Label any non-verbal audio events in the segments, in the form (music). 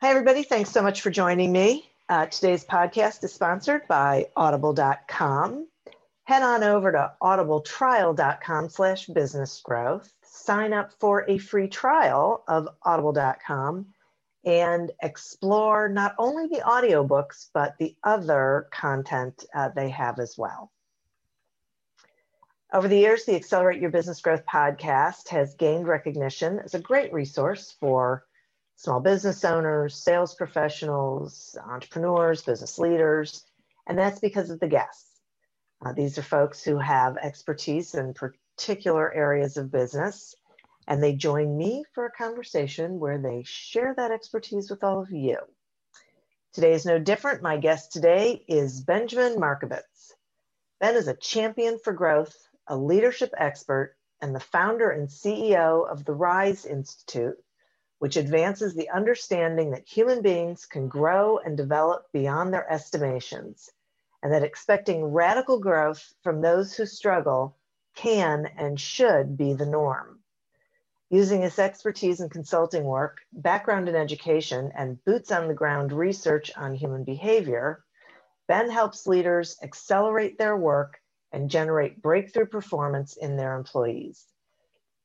Hi, everybody. Thanks so much for joining me. Uh, today's podcast is sponsored by audible.com. Head on over to audibletrial.com slash business growth. Sign up for a free trial of audible.com and explore not only the audiobooks, but the other content uh, they have as well. Over the years, the Accelerate Your Business Growth podcast has gained recognition as a great resource for small business owners, sales professionals, entrepreneurs, business leaders, and that's because of the guests. Uh, these are folks who have expertise in particular areas of business, and they join me for a conversation where they share that expertise with all of you. Today is no different. My guest today is Benjamin Markovitz. Ben is a champion for growth, a leadership expert, and the founder and CEO of the RISE Institute, which advances the understanding that human beings can grow and develop beyond their estimations, and that expecting radical growth from those who struggle can and should be the norm. Using his expertise in consulting work, background in education, and boots on the ground research on human behavior, Ben helps leaders accelerate their work and generate breakthrough performance in their employees.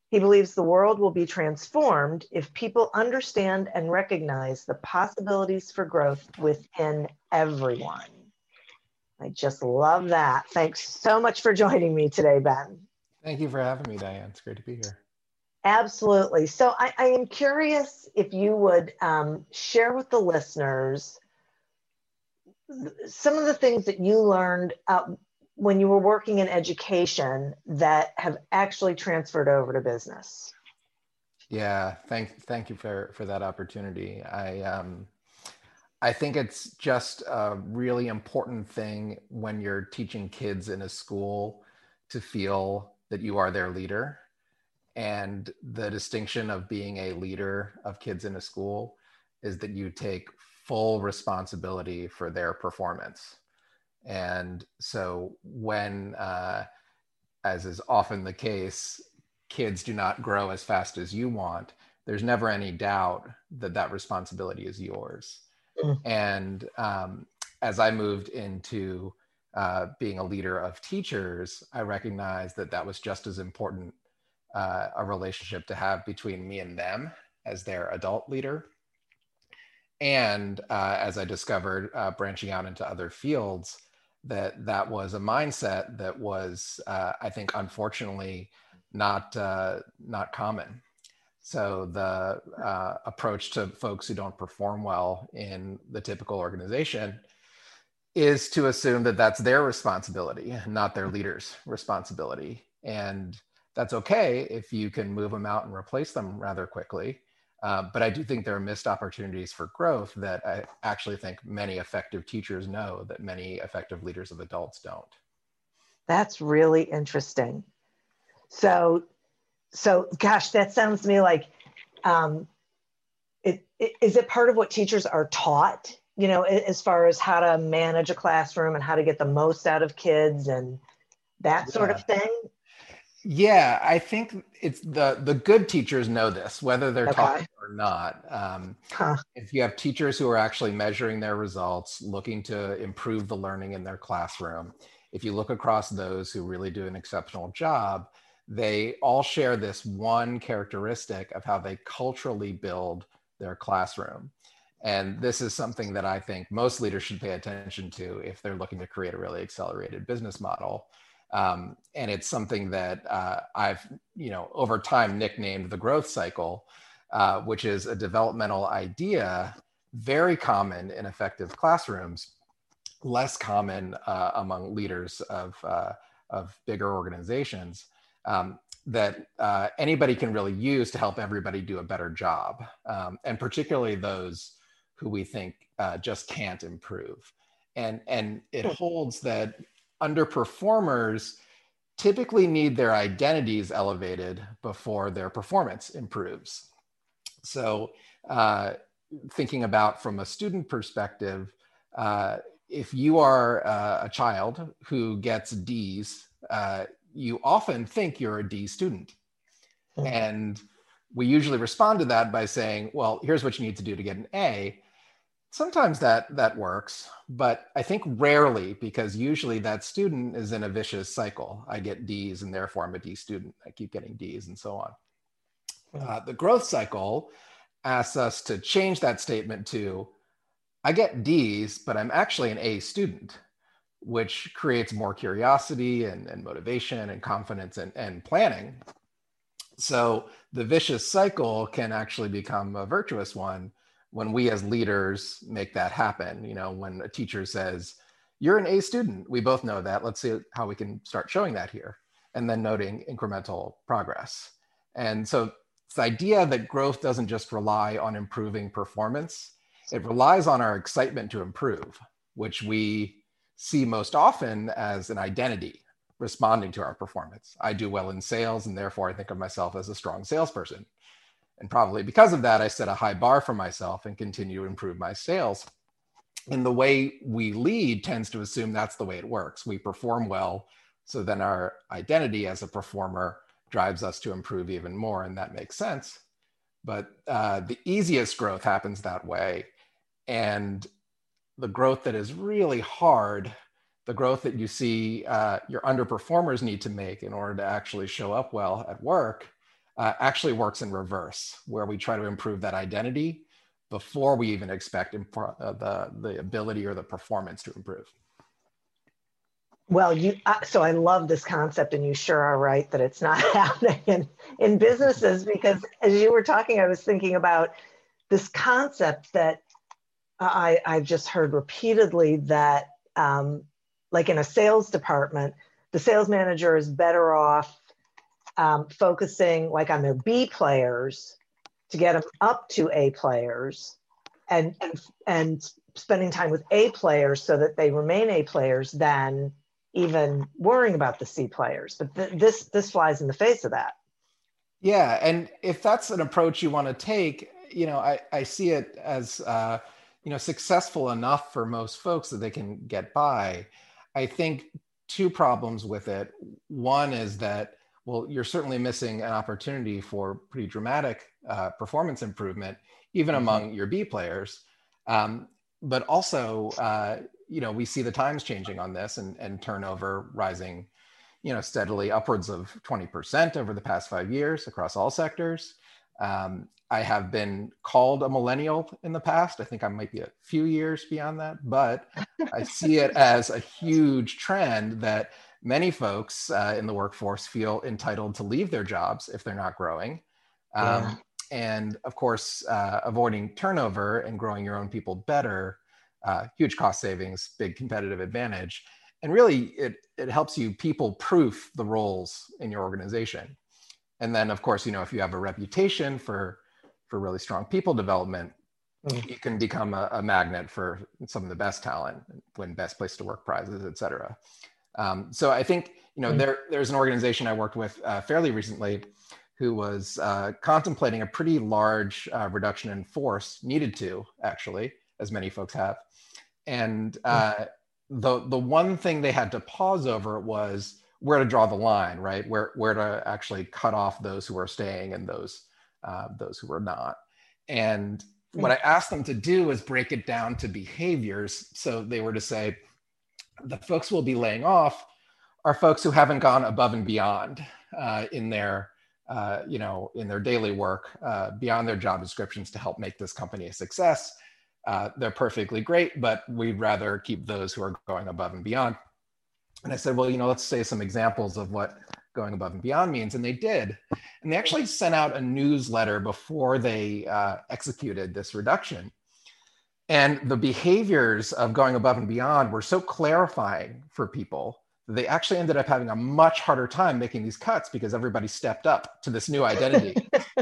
He believes the world will be transformed if people understand and recognize the possibilities for growth within everyone. I just love that. Thanks so much for joining me today, Ben. Thank you for having me, Diane. It's great to be here. Absolutely. So, I, I am curious if you would um, share with the listeners some of the things that you learned uh, when you were working in education that have actually transferred over to business? Yeah, thank thank you for for that opportunity. I um, I think it's just a really important thing when you're teaching kids in a school to feel that you are their leader. And the distinction of being a leader of kids in a school is that you take full responsibility for their performance. And so when, uh, as is often the case, kids do not grow as fast as you want, there's never any doubt that that responsibility is yours. Mm. And um, as I moved into uh, being a leader of teachers, I recognized that that was just as important uh, a relationship to have between me and them as their adult leader. And uh, as I discovered, uh, branching out into other fields, that that was a mindset that was, uh, I think, unfortunately, not uh, not common. So the uh, approach to folks who don't perform well in the typical organization is to assume that that's their responsibility, not their leader's responsibility, and that's okay if you can move them out and replace them rather quickly. Uh, but I do think there are missed opportunities for growth that I actually think many effective teachers know that many effective leaders of adults don't. That's really interesting. So, so gosh, that sounds to me like, um, it, it, is it part of what teachers are taught? You know, as far as how to manage a classroom and how to get the most out of kids and that yeah. sort of thing. Yeah, I think it's the the good teachers know this, whether they're okay. taught or not. Um, huh. If you have teachers who are actually measuring their results, looking to improve the learning in their classroom, if you look across those who really do an exceptional job, they all share this one characteristic of how they culturally build their classroom. And this is something that I think most leaders should pay attention to if they're looking to create a really accelerated business model. Um, and it's something that uh, I've, you know, over time nicknamed the growth cycle, uh, which is a developmental idea very common in effective classrooms, less common uh, among leaders of, uh, of bigger organizations. Um, that uh, anybody can really use to help everybody do a better job, um, and particularly those who we think uh, just can't improve. And, and it hmm. holds that underperformers typically need their identities elevated before their performance improves. So, uh, thinking about from a student perspective, uh, if you are uh, a child who gets D's, uh, you often think you're a D student. Mm-hmm. And we usually respond to that by saying, well, here's what you need to do to get an A sometimes that that works but i think rarely because usually that student is in a vicious cycle. I get d's and therefore i'm a d student. I keep getting d's and so on. Uh, the growth cycle asks us to change that statement to i get d's but i'm actually an a student which creates more curiosity and, and motivation and confidence and, and planning. So the vicious cycle can actually become a virtuous one when we as leaders make that happen you know when a teacher says you're an a student we both know that. Let's see how we can start showing that here and then noting incremental progress. And so the idea that growth doesn't just rely on improving performance it relies on our excitement to improve which we see most often as an identity responding to our performance. I do well in sales and therefore i think of myself as a strong salesperson and probably because of that, I set a high bar for myself and continue to improve my sales. And the way we lead tends to assume that's the way it works. We perform well. So then our identity as a performer drives us to improve even more. And that makes sense. But uh, the easiest growth happens that way. And the growth that is really hard, the growth that you see uh, your underperformers need to make in order to actually show up well at work, uh, actually works in reverse, where we try to improve that identity before we even expect uh, the, the ability or the performance to improve. Well, you uh, so I love this concept, and you sure are right that it's not (laughs) happening in, in businesses because as you were talking, I was thinking about this concept that I, I've just heard repeatedly that, um, like in a sales department, the sales manager is better off um, focusing like on their B players to get them up to A players and, and, and spending time with A players so that they remain A players than even worrying about the C players. But th- this, this flies in the face of that. Yeah. And if that's an approach you want to take, you know, I, I see it as, uh, you know, successful enough for most folks that they can get by. I think two problems with it. One is that well, you're certainly missing an opportunity for pretty dramatic uh, performance improvement, even mm-hmm. among your B players. Um, but also, uh, you know, we see the times changing on this and, and turnover rising, you know, steadily upwards of 20% over the past five years across all sectors. Um, I have been called a millennial in the past. I think I might be a few years beyond that, but I (laughs) see it as a huge trend that many folks uh, in the workforce feel entitled to leave their jobs if they're not growing. Um, yeah. And of course, uh, avoiding turnover and growing your own people better, uh, huge cost savings, big competitive advantage. And really, it, it helps you people proof the roles in your organization. And then, of course, you know, if you have a reputation for for really strong people development, Mm. you can become a, a, magnet for some of the best talent, win best place to work prizes, et cetera. Um, so I think you know mm. there there's an organization I worked with uh, fairly recently who was uh, contemplating a pretty large uh, reduction in force, needed to actually, as many folks have, and mm. uh, the the one thing they had to pause over was where to draw the line, right? Where where to actually cut off those who are staying and those uh, those who are not, and what I asked them to do is break it down to behaviors. So they were to say, the folks we'll be laying off are folks who haven't gone above and beyond uh, in their, uh, you know, in their daily work, uh, beyond their job descriptions to help make this company a success. Uh, they're perfectly great, but we'd rather keep those who are going above and beyond. And I said, well, you know, let's say some examples of what going above and beyond means. And they did. And they actually sent out a newsletter before they uh, executed this reduction. And the behaviors of going above and beyond were so clarifying for people that they actually ended up having a much harder time making these cuts because everybody stepped up to this new identity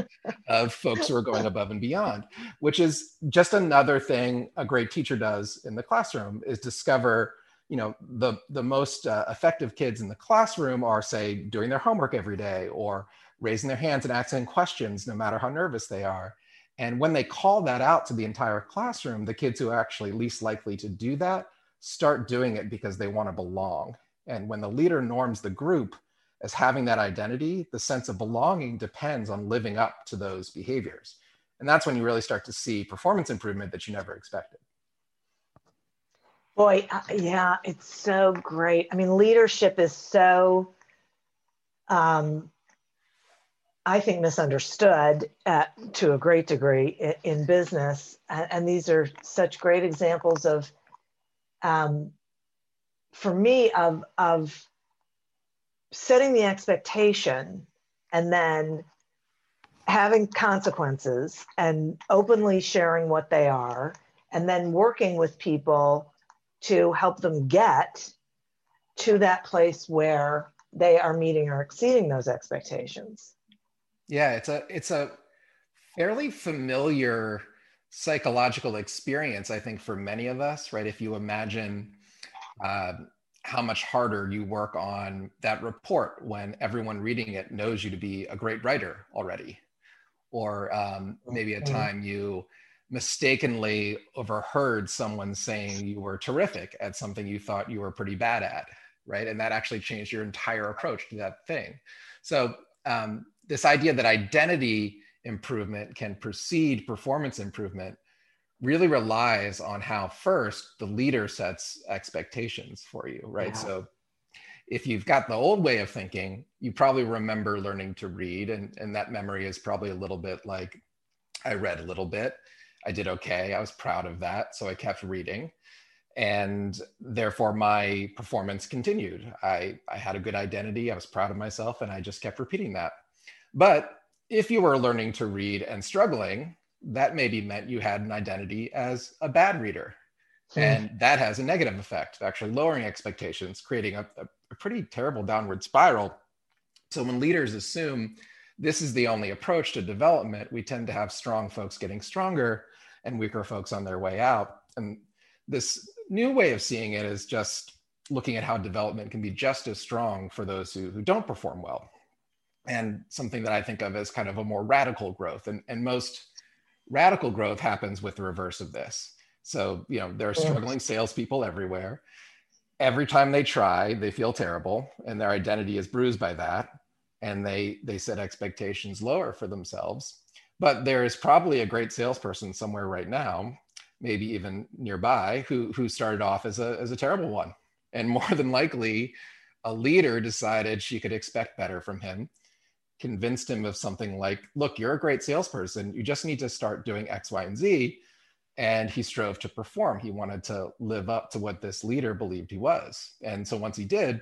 (laughs) of folks who are going above and beyond, which is just another thing a great teacher does in the classroom is discover you know the the most uh, effective kids in the classroom are say doing their homework every day or raising their hands and asking questions no matter how nervous they are. And when they call that out to the entire classroom the kids who are actually least likely to do that start doing it because they want to belong. And when the leader norms the group as having that identity the sense of belonging depends on living up to those behaviors. And that's when you really start to see performance improvement that you never expected Boy, uh, yeah, it's so great. I mean, leadership is so, um, I think, misunderstood at, to a great degree in, in business. And, and, these are such great examples of, um, for me, of, of setting the expectation and then having consequences and openly sharing what they are and then working with people to help them get to that place where they are meeting or exceeding those expectations. Yeah, it's a it's a fairly familiar psychological experience, I think, for many of us, right? If you imagine uh, how much harder you work on that report when everyone reading it knows you to be a great writer already, or um, maybe a mm-hmm. time you mistakenly overheard someone saying you were terrific at something you thought you were pretty bad at, right? And that actually changed your entire approach to that thing. So, um, this idea that identity improvement can precede performance improvement really relies on how first the leader sets expectations for you, right? Yeah. So, if you've got the old way of thinking, you probably remember learning to read, and, and that memory is probably a little bit like I read a little bit I did okay. I was proud of that. So I kept reading. And therefore, my performance continued. I, I had a good identity. I was proud of myself. And I just kept repeating that. But if you were learning to read and struggling, that maybe meant you had an identity as a bad reader. Hmm. And that has a negative effect, actually lowering expectations, creating a, a, a pretty terrible downward spiral. So when leaders assume this is the only approach to development, we tend to have strong folks getting stronger and weaker folks on their way out. And this new way of seeing it is just looking at how development can be just as strong for those who, who don't perform well. And something that I think of as kind of a more radical growth. And, and most radical growth happens with the reverse of this. So, you know, there are struggling salespeople everywhere. Every time they try, they feel terrible and their identity is bruised by that and they they set expectations lower for themselves but there is probably a great salesperson somewhere right now maybe even nearby who who started off as a as a terrible one. And more than likely a leader decided she could expect better from him convinced him of something like look you're a great salesperson. You just need to start doing x y and z. And he strove to perform. He wanted to live up to what this leader believed he was. And so once he did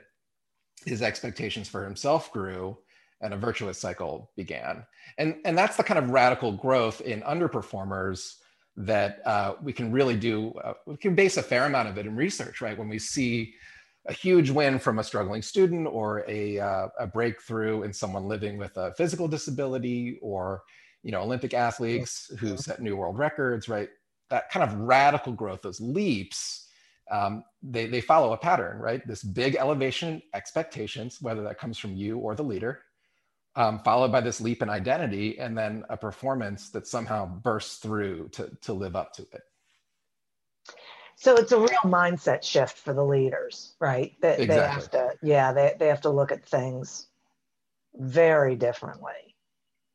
his expectations for himself grew and a virtuous cycle began. And, and that's the kind of radical growth in underperformers that uh, we can really do. Uh, we can base a fair amount of it in research, right? When we see a huge win from a struggling student or a, uh, a breakthrough in someone living with a physical disability or you know, Olympic athletes who set new world records, right? That kind of radical growth, those leaps, um, they, they follow a pattern, right? This big elevation expectations, whether that comes from you or the leader, um, followed by this leap in identity, and then a performance that somehow bursts through to, to live up to it. So it's a real mindset shift for the leaders, right? They, exactly. they have to, yeah, they, they have to look at things very differently.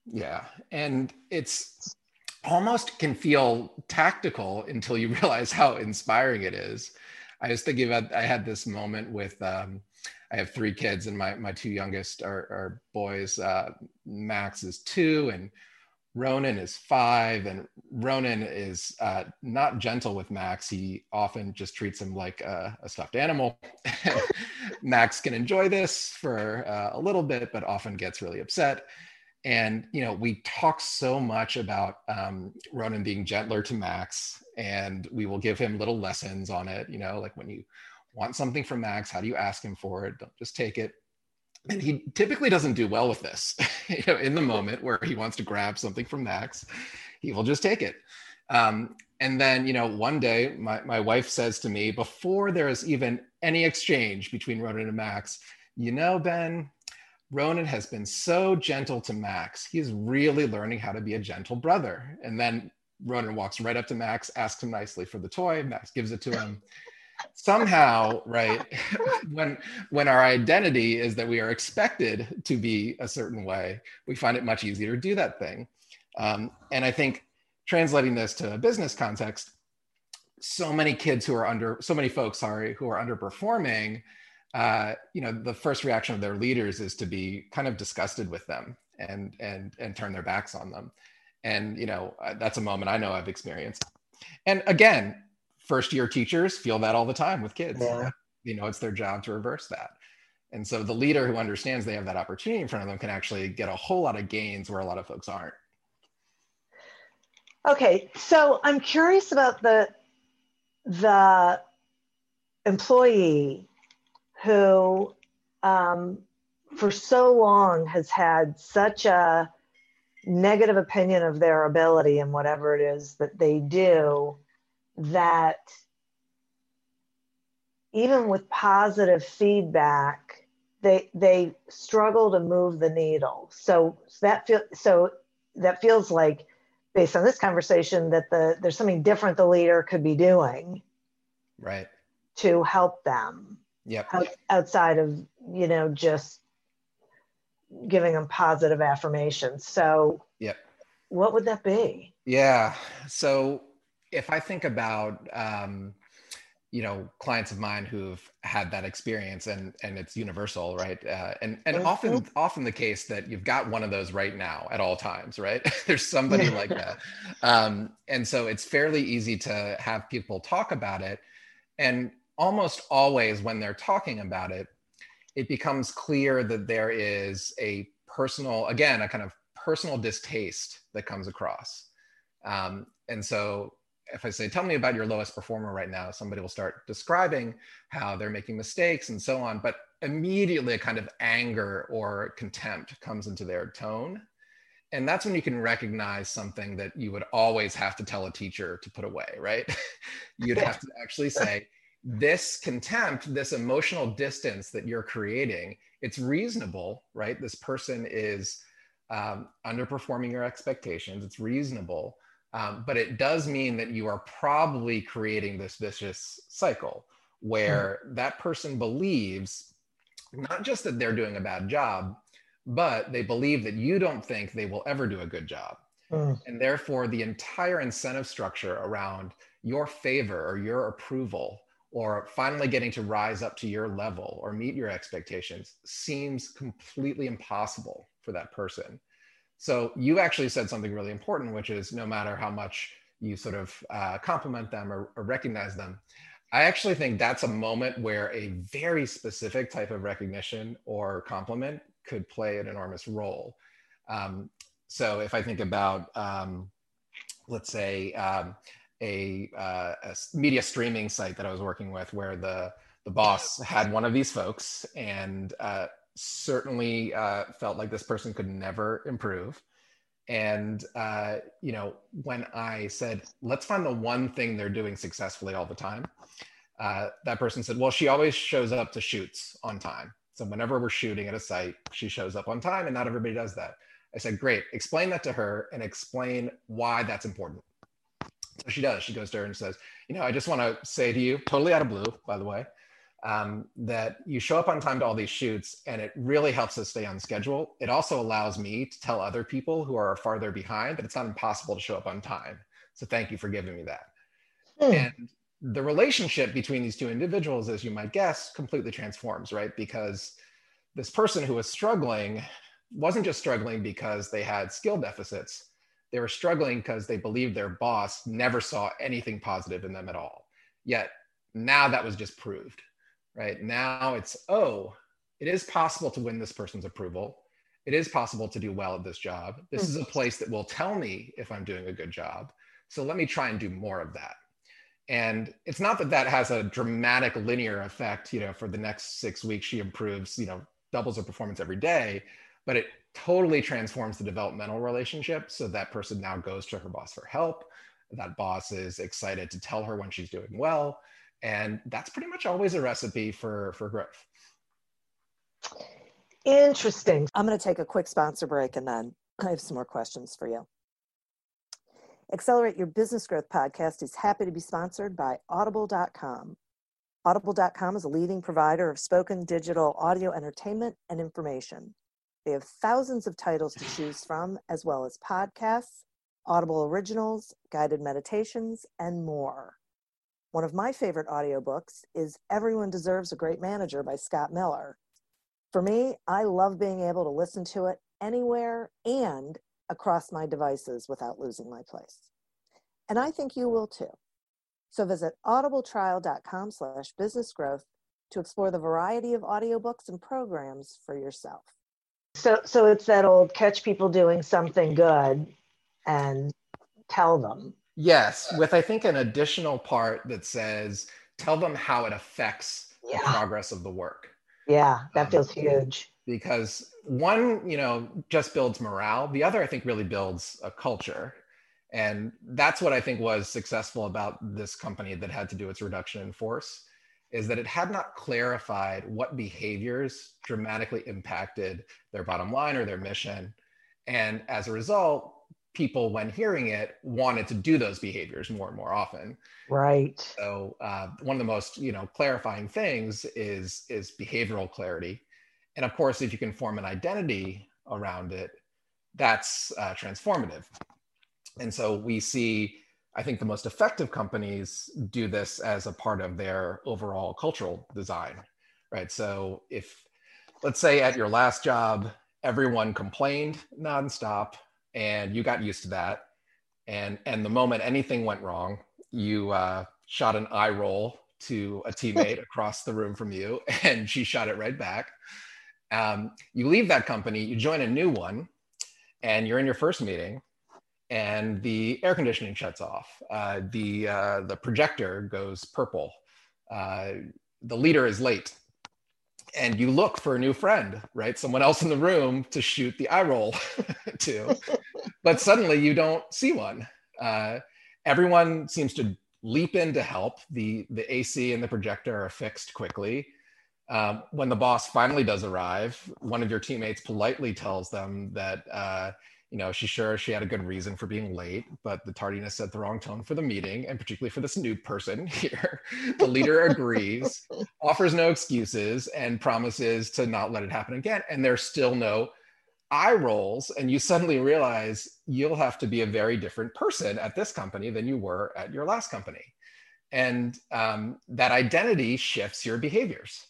Yeah. And it's almost can feel tactical until you (laughs) realize how inspiring it is. I was thinking about, I had this moment with, um, I have three kids and my, my two youngest are, are boys. Uh, Max is two and Ronan is five, and Ronan is uh, not gentle with Max. He often just treats him like a, a stuffed animal. (laughs) Max can enjoy this for uh, a little bit, but often gets really upset. And you know, we talk so much about um, Ronan being gentler to Max, and we will give him little lessons on it. You know, like when you want something from Max, how do you ask him for it? Don't just take it. And he typically doesn't do well with this (laughs) you know in the moment where he wants to grab something from max he will just take it. Um, and then you know one day my, my wife says to me before there is even any exchange between ronan and max you know ben ronan has been so gentle to max. He's really learning how to be a gentle brother. And then ronan walks right up to max asks him nicely for the toy. Max gives it to him somehow (laughs) right (laughs) when when our identity is that we are expected to be a certain way we find it much easier to do that thing. Um, and i think translating this to a business context so many kids who are under so many folks sorry who are underperforming uh, you know the first reaction of their leaders is to be kind of disgusted with them and and and turn their backs on them. And you know uh, that's a moment i know i've experienced. And again first year teachers feel that all the time with kids. Yeah. You know, it's their job to reverse that. And so the leader who understands they have that opportunity in front of them can actually get a whole lot of gains where a lot of folks aren't. Okay, so I'm curious about the the employee who um, for so long has had such a negative opinion of their ability and whatever it is that they do that even with positive feedback, they they struggle to move the needle. So, so that feel so that feels like based on this conversation that the there's something different the leader could be doing right. to help them yep. out, outside of you know just giving them positive affirmations. So yep. what would that be? Yeah. So if I think about um, you know clients of mine who've had that experience and and it's universal right? Uh, and and mm-hmm. often often the case that you've got one of those right now at all times right? (laughs) There's somebody like that. Um, and so it's fairly easy to have people talk about it. And almost always when they're talking about it it becomes clear that there is a personal again a kind of personal distaste that comes across. Um, and so if I say, tell me about your lowest performer right now, somebody will start describing how they're making mistakes and so on. But immediately a kind of anger or contempt comes into their tone. And that's when you can recognize something that you would always have to tell a teacher to put away, right? (laughs) You'd have to actually (laughs) say, this contempt, this emotional distance that you're creating, it's reasonable, right? This person is um, underperforming your expectations. It's reasonable um, but it does mean that you are probably creating this vicious cycle where mm. that person believes not just that they're doing a bad job, but they believe that you don't think they will ever do a good job. Mm. And therefore, the entire incentive structure around your favor or your approval or finally getting to rise up to your level or meet your expectations seems completely impossible for that person. So you actually said something really important, which is no matter how much you sort of uh, compliment them or, or recognize them, I actually think that's a moment where a very specific type of recognition or compliment could play an enormous role. Um, so if I think about, um, let's say, um, a, uh, a, media streaming site that I was working with, where the the boss had one of these folks and uh, certainly uh, felt like this person could never improve And uh, you know, when I said, "Let's find the one thing they're doing successfully all the time," uh, that person said, "Well, she always shows up to shoots on time. So whenever we're shooting at a site, she shows up on time, and not everybody does that." I said, "Great. Explain that to her, and explain why that's important." So she does. She goes to her and says, "You know, I just want to say to you, totally out of blue, by the way." Um, that you show up on time to all these shoots and it really helps us stay on schedule. It also allows me to tell other people who are farther behind that it's not impossible to show up on time. So thank you for giving me that. Mm. And the relationship between these two individuals, as you might guess, completely transforms, right? Because this person who was struggling wasn't just struggling because they had skill deficits. They were struggling because they believed their boss never saw anything positive in them at all. Yet now that was just proved right? Now it's, oh, it is possible to win this person's approval. It is possible to do well at this job. This is a mm-hmm. place that will tell me if I'm doing a good job. So let me try and do more of that. And it's not that that has a dramatic linear effect, you know, for the next six weeks, she improves, you know, doubles her performance every day, but it totally transforms the developmental relationship. So that person now goes to her boss for help. That boss is excited to tell her when she's doing well and that's pretty much always a recipe for for growth. Interesting. I'm going to take a quick sponsor break and then i have some more questions for you. Accelerate your business growth podcast is happy to be sponsored by audible.com audible.com is a leading provider of spoken digital audio entertainment and information. They have thousands of titles to choose from as well as podcasts audible originals guided meditations and more one of my favorite audiobooks is Everyone Deserves a Great Manager by Scott Miller. For me, I love being able to listen to it anywhere and across my devices without losing my place. And I think you will too. So visit audibletrial.com slash businessgrowth to explore the variety of audiobooks and programs for yourself. So so it's that old catch people doing something good and tell them Yes, with I think an additional part that says tell them how it affects yeah. the progress of the work. Yeah, that um, feels huge. Because one, you know, just builds morale. The other, I think, really builds a culture. And that's what I think was successful about this company that had to do its reduction in force is that it had not clarified what behaviors dramatically impacted their bottom line or their mission. And as a result, people when hearing it wanted to do those behaviors more and more often. Right. So uh, one of the most you know clarifying things is is behavioral clarity. And of course if you can form an identity around it that's uh, transformative. And so we see i think the most effective companies do this as a part of their overall cultural design right? So if let's say at your last job everyone complained nonstop and you got used to that. And and the moment anything went wrong, you uh, shot an eye roll to a teammate (laughs) across the room from you, (laughs) and she shot it right back. Um, you leave that company, you join a new one, and you're in your first meeting, and the air conditioning shuts off. Uh, the uh, the projector goes purple. Uh, the leader is late and you look for a new friend, right? Someone else in the room to shoot the eye roll (laughs) to. but suddenly you don't see one. Uh, everyone seems to leap in to help. The, the AC and the projector are fixed quickly. Um, when the boss finally does arrive, one of your teammates politely tells them that uh, you know, she's sure she had a good reason for being late, but the tardiness set the wrong tone for the meeting, and particularly for this new person (laughs) here. the leader agrees, (laughs) offers no excuses, and promises to not let it happen again. And there's still no eye rolls. And you suddenly realize you'll have to be a very different person at this company than you were at your last company. And um, that identity shifts your behaviors.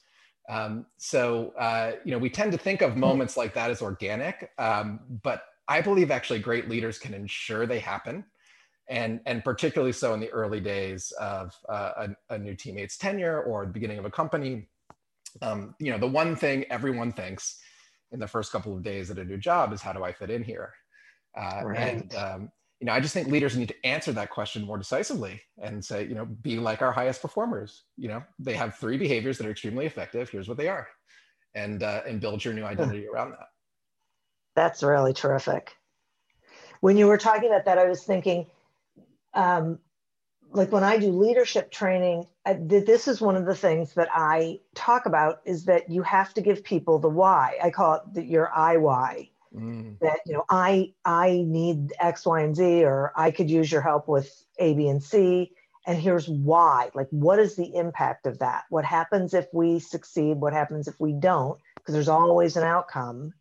Um, so, uh, you know, we tend to think of moments like that as organic, um, but I believe actually great leaders can ensure they happen. And, and particularly so in the early days of uh, a, a, new teammate's tenure or the beginning of a company. Um, you know, the one thing everyone thinks in the first couple of days at a new job is how do I fit in here? Uh, right. And um, you know, I just think leaders need to answer that question more decisively and say, you know, be like our highest performers. You know, they have three behaviors that are extremely effective. Here's what they are, and uh, and build your new identity around that. That's really terrific. when you were talking about that, I was thinking, um, like when I do leadership training, I, this is one of the things that I talk about is that you have to give people the why. I call it the, your I why. Mm. That you know, I I need X, Y, and Z, or I could use your help with A, B, and C. And here's why. Like, what is the impact of that? What happens if we succeed? What happens if we don't? Because there's always an outcome,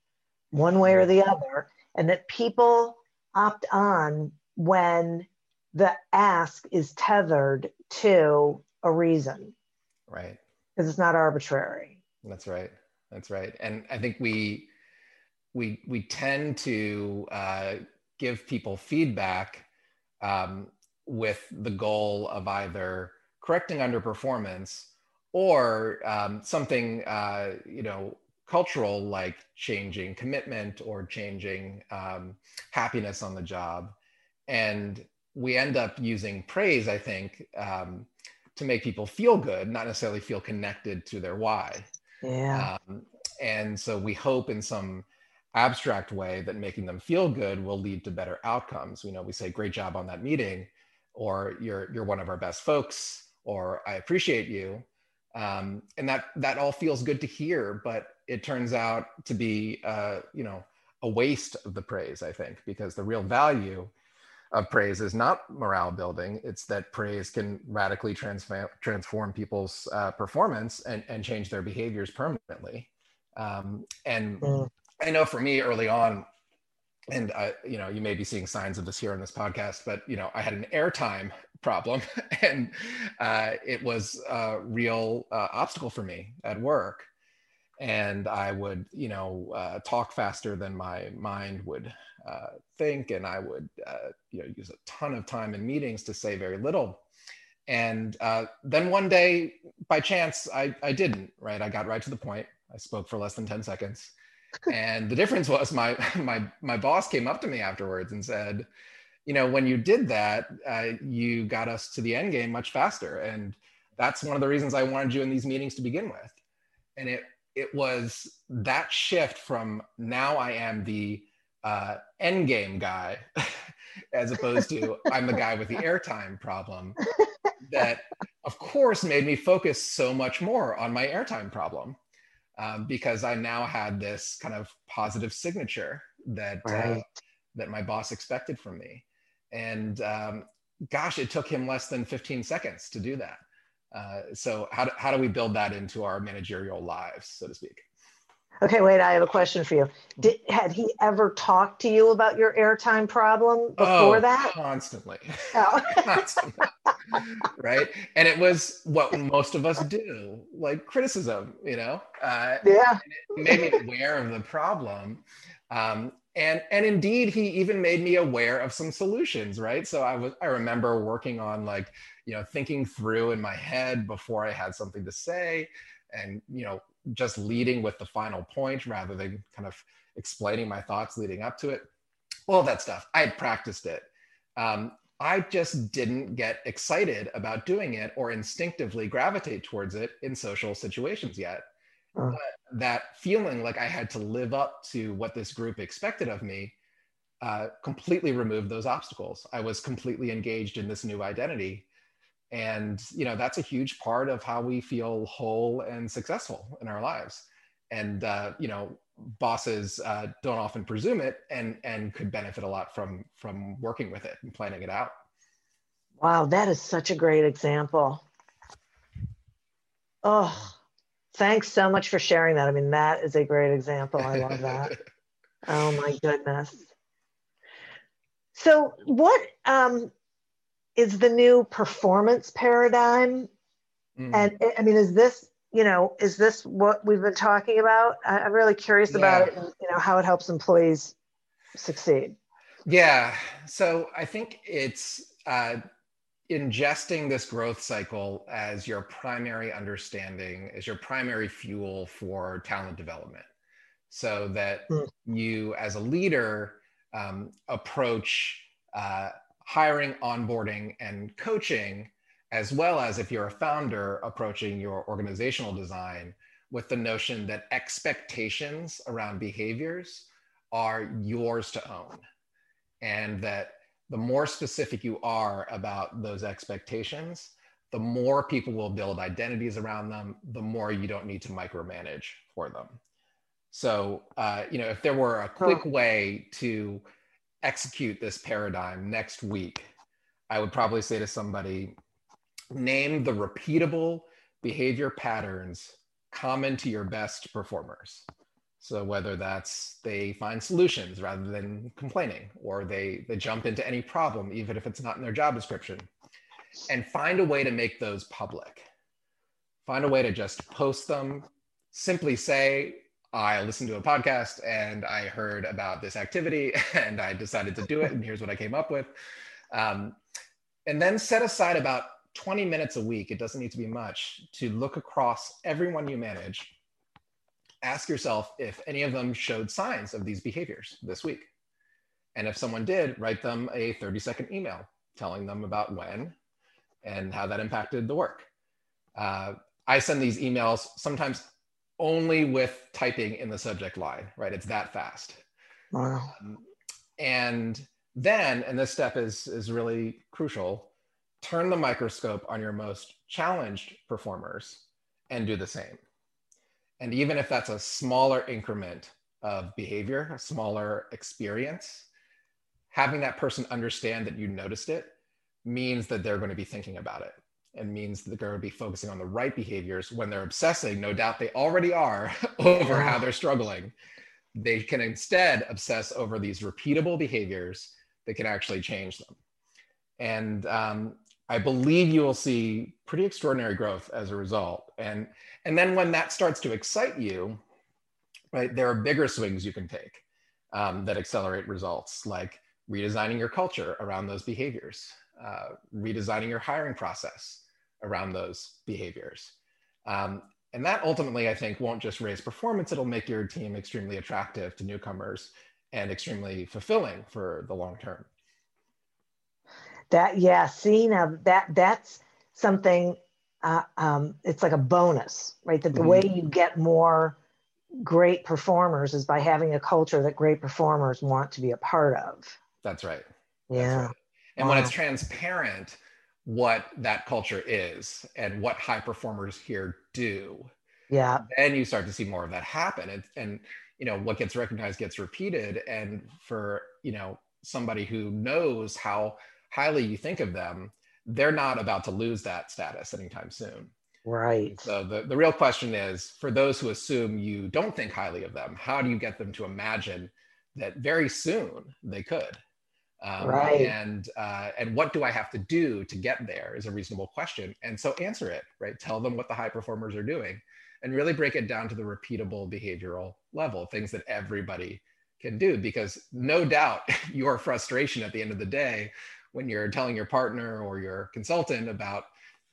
one way or the other. And that people opt on when the ask is tethered to a reason. Right. Because it's not arbitrary. That's right. That's right. And I think we we we tend to uh, give people feedback um, with the goal of either correcting underperformance or um, something uh, you know cultural like changing commitment or changing um, happiness on the job and we end up using praise, I think, um, to make people feel good, not necessarily feel connected to their why. Yeah. Um, and so we hope in some abstract way that making them feel good will lead to better outcomes. You know, we say, great job on that meeting, or you're, you're one of our best folks, or I appreciate you. Um, and that, that all feels good to hear, but it turns out to be, uh, you know, a waste of the praise, I think, because the real value of praise is not morale building. It's that praise can radically transform transform people's uh, performance and, and change their behaviors permanently. Um, and mm. I know for me early on, and I, you know, you may be seeing signs of this here on this podcast, but you know, I had an airtime problem, (laughs) and uh, it was a real uh, obstacle for me at work. And I would, you know, uh, talk faster than my mind would uh, think, and I would uh, you know use a ton of time in meetings to say very little. And uh, then one day, by chance, I, I didn't. Right, I got right to the point. I spoke for less than ten seconds, and the difference was my (laughs) my my boss came up to me afterwards and said, you know, when you did that, uh, you got us to the end game much faster, and that's one of the reasons I wanted you in these meetings to begin with. And it it was that shift from now I am the uh, end game guy (laughs) as opposed to (laughs) I'm the guy with the airtime problem that of course made me focus so much more on my airtime problem um, because I now had this kind of positive signature that uh, right. uh, that my boss expected from me and um, gosh it took him less than 15 seconds to do that uh, so how do, how do we build that into our managerial lives so to speak Okay, wait, I have a question for you. Did, had he ever talked to you about your airtime problem before oh, that? Constantly. Oh. (laughs) constantly. right. And it was what most of us do, like criticism, you know? Uh, yeah. it made me aware of the problem. Um, and and indeed he even made me aware of some solutions right so i was i remember working on like you know thinking through in my head before i had something to say and you know just leading with the final point rather than kind of explaining my thoughts leading up to it. All that stuff. I had practiced it. Um, I just didn't get excited about doing it or instinctively gravitate towards it in social situations yet. Uh. that feeling like I had to live up to what this group expected of me uh, completely removed those obstacles. I was completely engaged in this new identity. And you know that's a huge part of how we feel whole and successful in our lives. And uh, you know bosses uh, don't often presume it and and could benefit a lot from from working with it and planning it out. Wow that is such a great example. Oh thanks so much for sharing that i mean that is a great example i love that (laughs) oh my goodness so what um is the new performance paradigm. Mm. And I mean, is this, you know, is this what we've been talking about? I, am really curious yeah. about it and, you know, how it helps employees succeed. Yeah. So I think it's uh, ingesting this growth cycle as your primary understanding, as your primary fuel for talent development. So that mm. you, as a leader, um, approach uh, hiring, onboarding, and coaching, as well as if you're a founder approaching your organizational design with the notion that expectations around behaviors are yours to own. and that the more specific you are about those expectations, the more people will build identities around them, the more you don't need to micromanage for them. So, uh, you know, if there were a quick way to execute this paradigm next week, I would probably say to somebody, name the repeatable behavior patterns common to your best performers. So whether that's they find solutions rather than complaining, or they, they jump into any problem, even if it's not in their job description, and find a way to make those public. Find a way to just post them, simply say, I listened to a podcast and I heard about this activity (laughs) and I decided to do it, and here's what I came up with. Um, and then set aside about 20 minutes a week, it doesn't need to be much, to look across everyone you manage. Ask yourself if any of them showed signs of these behaviors this week. And if someone did, write them a 30 second email telling them about when and how that impacted the work. Uh, I send these emails sometimes only with typing in the subject line, right? It's that fast. Wow. Um, and then, and this step is, is really crucial, turn the microscope on your most challenged performers and do the same. And even if that's a smaller increment of behavior, a smaller experience, having that person understand that you noticed it means that they're going to be thinking about it. And means that they're going to be focusing on the right behaviors. When they're obsessing no doubt they already are (laughs) over how they're struggling. They can instead obsess over these repeatable behaviors that can actually change them. And um, i believe you will see pretty extraordinary growth as a result and and then when that starts to excite you right there are bigger swings you can take um, that accelerate results like redesigning your culture around those behaviors uh, redesigning your hiring process around those behaviors. Um, and that ultimately, I think, won't just raise performance, it'll make your team extremely attractive to newcomers and extremely fulfilling for the long term. That, yeah, see, now that that's something, uh, um, it's like a bonus, right? That the mm-hmm. way you get more great performers is by having a culture that great performers want to be a part of. That's right. Yeah. That's right. And wow. when it's transparent what that culture is and what high performers here do, yeah, then you start to see more of that happen. And, and you know what gets recognized gets repeated. And for you know somebody who knows how highly you think of them, they're not about to lose that status anytime soon. Right. So the, the real question is for those who assume you don't think highly of them, how do you get them to imagine that very soon they could? Um, right. And uh, and what do I have to do to get there is a reasonable question. And so answer it, right? Tell them what the high performers are doing, and really break it down to the repeatable behavioral level, things that everybody can do. Because no doubt (laughs) your frustration at the end of the day, when you're telling your partner or your consultant about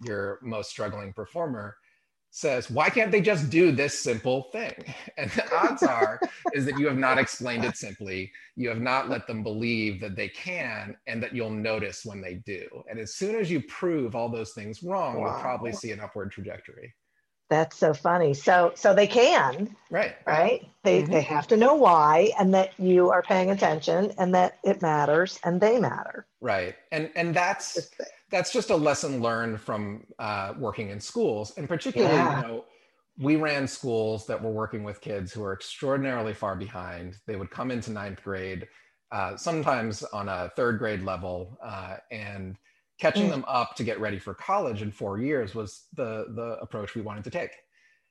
your most struggling performer, says, why can't they just do this simple thing? (laughs) And the odds are is that you have not explained it simply. You have not let them believe that they can and that you'll notice when they do. And as soon as you prove all those things wrong, wow. you'll probably see an upward trajectory. That's so funny. So so they can. Right. Right? They mm-hmm. they have to know why and that you are paying attention and that it matters and they matter. Right. And and that's that's just a lesson learned from uh, working in schools, and particularly, yeah. you know, we ran schools that were working with kids who were extraordinarily far behind. They would come into ninth grade, uh, sometimes on a third grade level, uh, and catching mm. them up to get ready for college in four years was the the approach we wanted to take.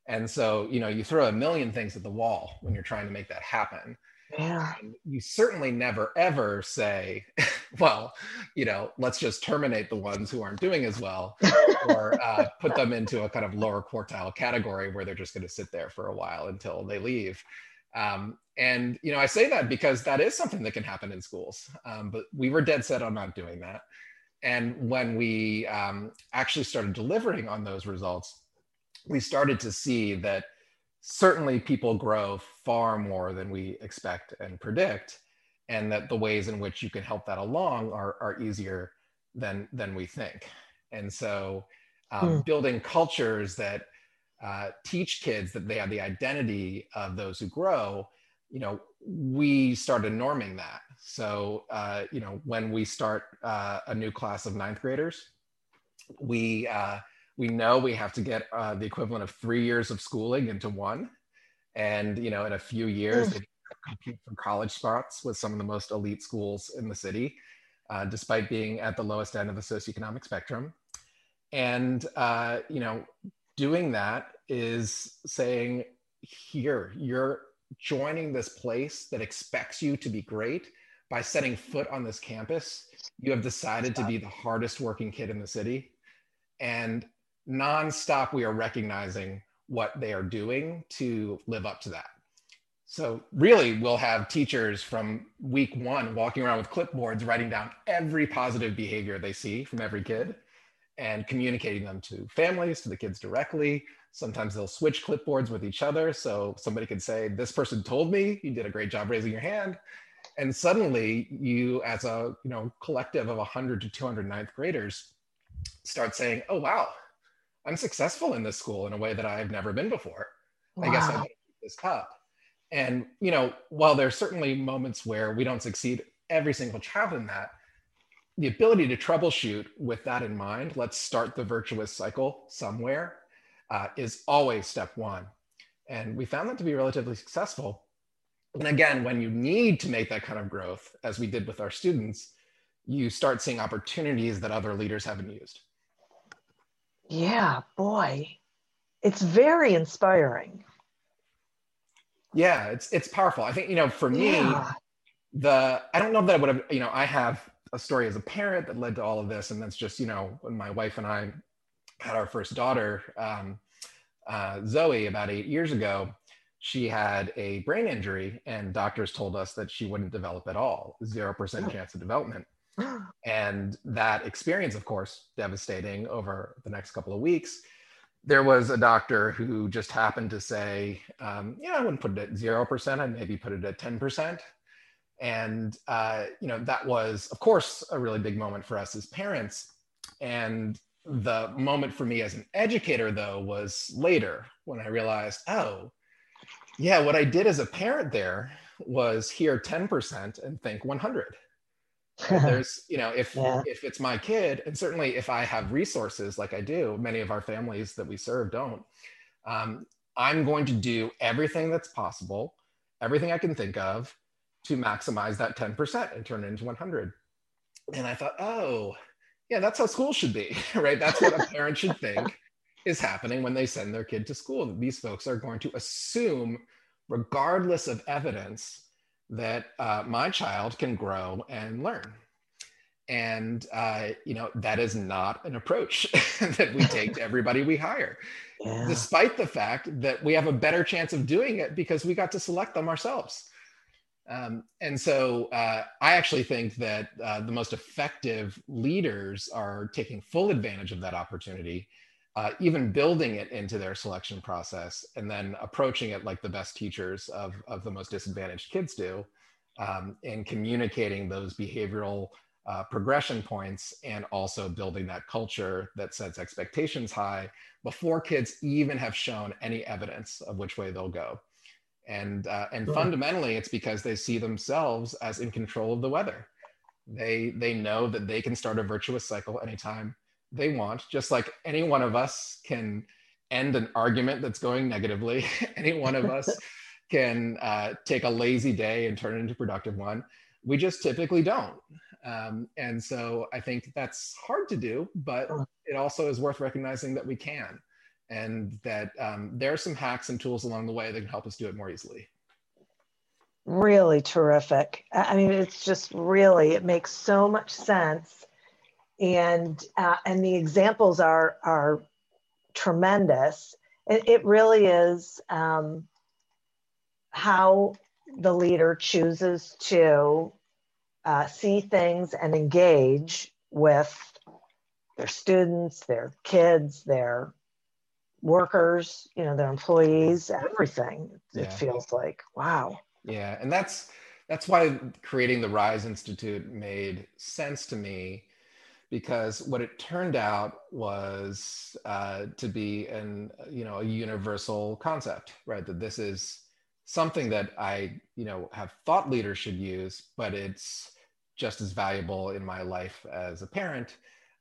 And so, you know, you throw a million things at the wall when you're trying to make that happen. Yeah. You certainly never ever say, (laughs) well, you know, let's just terminate the ones who aren't doing as well or uh, put them into a kind of lower quartile category where they're just going to sit there for a while until they leave. Um, and, you know, I say that because that is something that can happen in schools. Um, but we were dead set on not doing that. And when we um, actually started delivering on those results, we started to see that certainly people grow far more than we expect and predict and that the ways in which you can help that along are, are easier than than we think and so um, mm. building cultures that uh, teach kids that they have the identity of those who grow you know, we started norming that. So, uh, you know, when we start uh, a new class of ninth graders, we uh, we know we have to get uh, the equivalent of three years of schooling into one, and you know, in a few years, they compete for college spots with some of the most elite schools in the city, uh, despite being at the lowest end of the socioeconomic spectrum. And uh, you know, doing that is saying, here, you're joining this place that expects you to be great by setting foot on this campus. You have decided to be the hardest working kid in the city. And nonstop, we are recognizing what they are doing to live up to that. So, really, we'll have teachers from week one walking around with clipboards, writing down every positive behavior they see from every kid and communicating them to families, to the kids directly. Sometimes they'll switch clipboards with each other. So somebody could say, This person told me you did a great job raising your hand. And suddenly you, as a you know, collective of 100 to 200 ninth graders, start saying, Oh, wow, I'm successful in this school in a way that I've never been before. Wow. I guess I better keep this up. And you know, while there's certainly moments where we don't succeed every single child in that, the ability to troubleshoot with that in mind, let's start the virtuous cycle somewhere, uh, is always step one. And we found that to be relatively successful. And again, when you need to make that kind of growth, as we did with our students, you start seeing opportunities that other leaders haven't used. Yeah, boy, it's very inspiring. Yeah, it's it's powerful. I think you know, for me, yeah. the I don't know that I would have you know I have a story as a parent that led to all of this. And that's just, you know, when my wife and I had our first daughter, um, uh, Zoe, about eight years ago, she had a brain injury, and doctors told us that she wouldn't develop at all 0% chance of development. (gasps) And that experience, of course, devastating over the next couple of weeks. There was a doctor who just happened to say, um, yeah, I wouldn't put it at 0%, I'd maybe put it at 10% and uh, you know that was of course a really big moment for us as parents and the moment for me as an educator though was later when i realized oh yeah what i did as a parent there was hear 10% and think 100 (laughs) there's you know if yeah. if it's my kid and certainly if i have resources like i do many of our families that we serve don't um, i'm going to do everything that's possible everything i can think of to maximize that 10% and turn it into 100. And I thought, oh, yeah, that's how school should be, (laughs) right? That's what a parent should think is happening when they send their kid to school. These folks are going to assume, regardless of evidence, that uh, my child can grow and learn. And uh, you know that is not an approach (laughs) that we take to everybody we hire, yeah. despite the fact that we have a better chance of doing it because we got to select them ourselves. Um, and so uh, I actually think that uh, the most effective leaders are taking full advantage of that opportunity, uh, even building it into their selection process, and then approaching it like the best teachers of, of the most disadvantaged kids do, um, and communicating those behavioral uh, progression points and also building that culture that sets expectations high before kids even have shown any evidence of which way they'll go and uh, and fundamentally it's because they see themselves as in control of the weather. They they know that they can start a virtuous cycle anytime they want just like any one of us can end an argument that's going negatively. (laughs) Any one of us (laughs) can uh, take a lazy day and turn it into a productive one. We just typically don't. Um, and so i think that's hard to do but it also is worth recognizing that we can and that um, there are some hacks and tools along the way that can help us do it more easily. Really terrific. I mean it's just really it makes so much sense. And uh, and the examples are are tremendous. It, it really is um, how the leader chooses to uh, see things and engage with their students their kids their workers, you know, their employees, everything. Yeah. It feels like, wow. Yeah. And that's that's why creating the Rise Institute made sense to me because what it turned out was uh, to be an you know a universal concept right that this is something that I, you know, have thought leaders should use, but it's just as valuable in my life as a parent.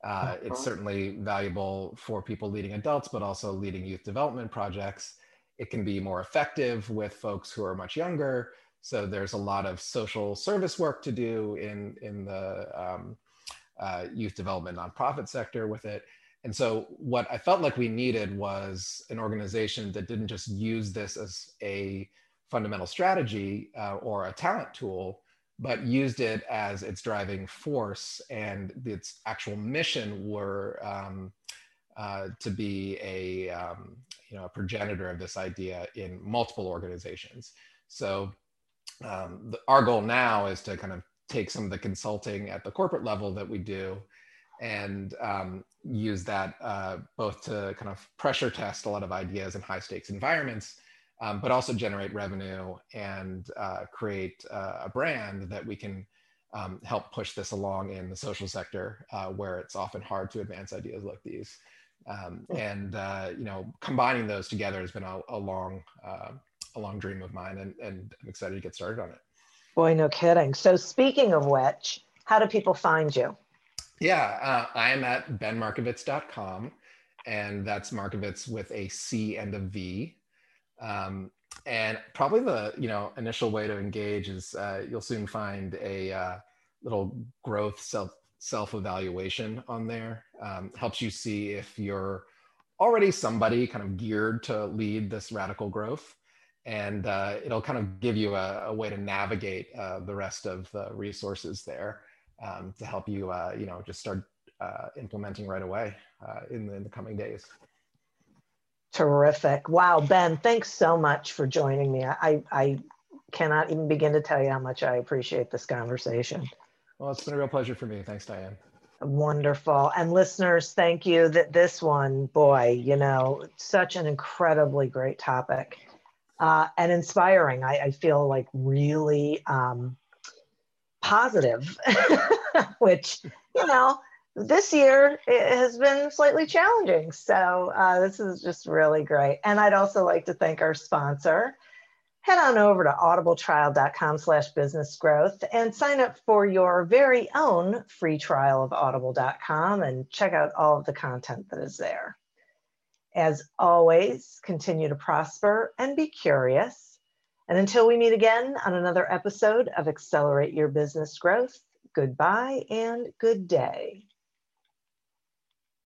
Uh, it's certainly valuable for people leading adults, but also leading youth development projects. It can be more effective with folks who are much younger. So there's a lot of social service work to do in in the um, uh, youth development nonprofit sector with it. And so what I felt like we needed was an organization that didn't just use this as a fundamental strategy uh, or a talent tool, but used it as its driving force and its actual mission were um, uh, to be a um, you know a progenitor of this idea in multiple organizations. So um, the, our goal now is to kind of take some of the consulting at the corporate level that we do and um, use that uh, both to kind of pressure test a lot of ideas in high stakes environments um, but also generate revenue and uh, create uh, a brand that we can um, help push this along in the social sector, uh, where it's often hard to advance ideas like these. Um, and uh, you know, combining those together has been a, a long, uh, a long dream of mine, and, and I'm excited to get started on it. Boy, no kidding. So, speaking of which, how do people find you? Yeah, uh, I am at benmarcovitz.com, and that's Marcovitz with a C and a V. Um, and probably the you know initial way to engage is uh, you'll soon find a uh, little growth self self evaluation on there. Um, helps you see if you're already somebody kind of geared to lead this radical growth, and uh, it'll kind of give you a, a way to navigate uh, the rest of the resources there um, to help you uh, you know just start uh, implementing right away in the, in the coming days. Terrific. Wow, Ben, thanks so much for joining me. I, I cannot even begin to tell you how much I appreciate this conversation. Well, it's been a real pleasure for me. Thanks, Diane. Wonderful. And listeners, thank you that this one, boy, you know, such an incredibly great topic uh, and inspiring. I, I feel like really um, positive, (laughs) which, you know, this year it has been slightly challenging. So uh, this is just really great. And I'd also like to thank our sponsor. Head on over to audibletrial.com slash business growth and sign up for your very own free trial of audible.com and check out all of the content that is there. As always, continue to prosper and be curious. And until we meet again on another episode of Accelerate Your Business Growth, goodbye and good day.